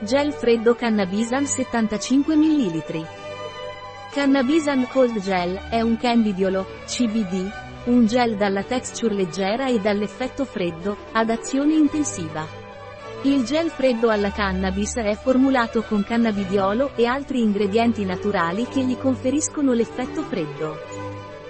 Gel freddo Cannabisan 75 ml. Cannabisan Cold Gel è un candidiolo, CBD, un gel dalla texture leggera e dall'effetto freddo, ad azione intensiva. Il gel freddo alla cannabis è formulato con cannabidiolo e altri ingredienti naturali che gli conferiscono l'effetto freddo.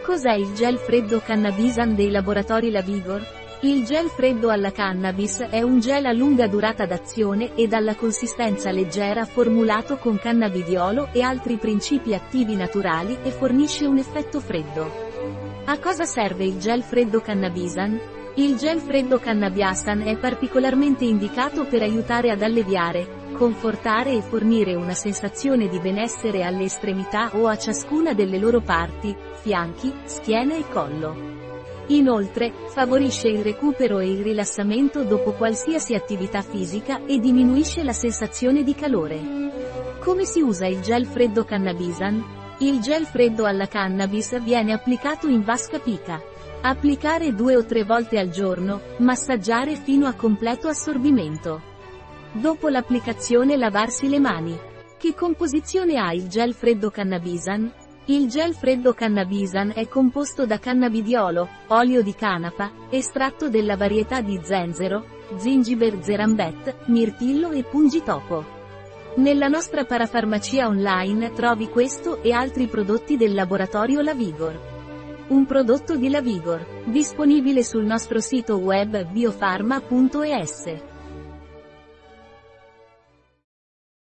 Cos'è il gel freddo Cannabisan dei laboratori La Vigor? Il gel freddo alla cannabis è un gel a lunga durata d'azione e dalla consistenza leggera formulato con cannabidiolo e altri principi attivi naturali e fornisce un effetto freddo. A cosa serve il gel freddo cannabisan? Il gel freddo cannabiasan è particolarmente indicato per aiutare ad alleviare, confortare e fornire una sensazione di benessere alle estremità o a ciascuna delle loro parti, fianchi, schiena e collo. Inoltre, favorisce il recupero e il rilassamento dopo qualsiasi attività fisica e diminuisce la sensazione di calore. Come si usa il gel freddo cannabisan? Il gel freddo alla cannabis viene applicato in vasca pica. Applicare due o tre volte al giorno, massaggiare fino a completo assorbimento. Dopo l'applicazione lavarsi le mani. Che composizione ha il gel freddo cannabisan? Il gel freddo cannabisan è composto da cannabidiolo, olio di canapa, estratto della varietà di zenzero, zingiber zerambet, mirtillo e pungitopo. Nella nostra parafarmacia online trovi questo e altri prodotti del laboratorio La Vigor. Un prodotto di La Vigor, disponibile sul nostro sito web biofarma.es.